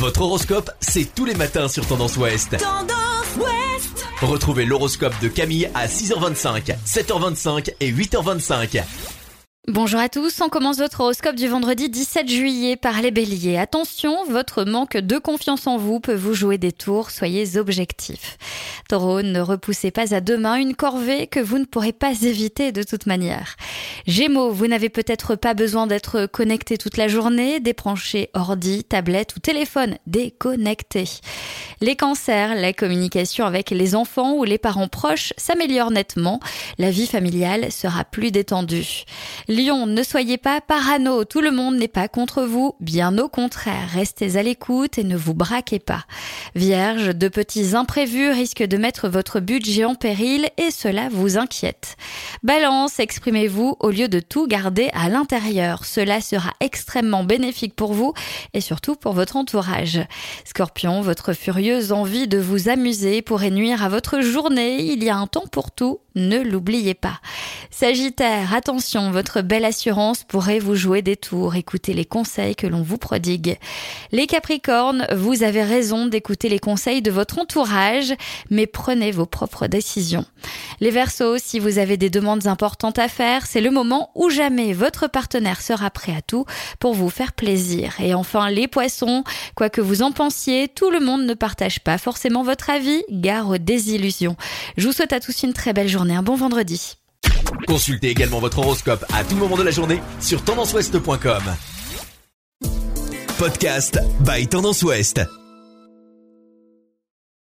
Votre horoscope, c'est tous les matins sur Tendance Ouest. Tendance Ouest Retrouvez l'horoscope de Camille à 6h25, 7h25 et 8h25. Bonjour à tous, on commence votre horoscope du vendredi 17 juillet par les béliers. Attention, votre manque de confiance en vous peut vous jouer des tours, soyez objectifs. Taureau, ne repoussez pas à demain une corvée que vous ne pourrez pas éviter de toute manière. Gémeaux, vous n'avez peut-être pas besoin d'être connecté toute la journée, débranché ordi, tablette ou téléphone, déconnecté. Les cancers, la communication avec les enfants ou les parents proches s'améliore nettement, la vie familiale sera plus détendue. Lion, ne soyez pas parano, tout le monde n'est pas contre vous, bien au contraire, restez à l'écoute et ne vous braquez pas. Vierge, de petits imprévus risquent de mettre votre budget en péril et cela vous inquiète. Balance, exprimez-vous lieu de tout garder à l'intérieur. Cela sera extrêmement bénéfique pour vous et surtout pour votre entourage. Scorpion, votre furieuse envie de vous amuser pourrait nuire à votre journée. Il y a un temps pour tout, ne l'oubliez pas. Sagittaire, attention, votre belle assurance pourrait vous jouer des tours. Écoutez les conseils que l'on vous prodigue. Les Capricornes, vous avez raison d'écouter les conseils de votre entourage, mais prenez vos propres décisions. Les Verseaux, si vous avez des demandes importantes à faire, c'est le moment où jamais votre partenaire sera prêt à tout pour vous faire plaisir. Et enfin, les Poissons, quoi que vous en pensiez, tout le monde ne partage pas forcément votre avis, gare aux désillusions. Je vous souhaite à tous une très belle journée, un bon vendredi. Consultez également votre horoscope à tout moment de la journée sur tendanceouest.com. Podcast by Tendance Ouest.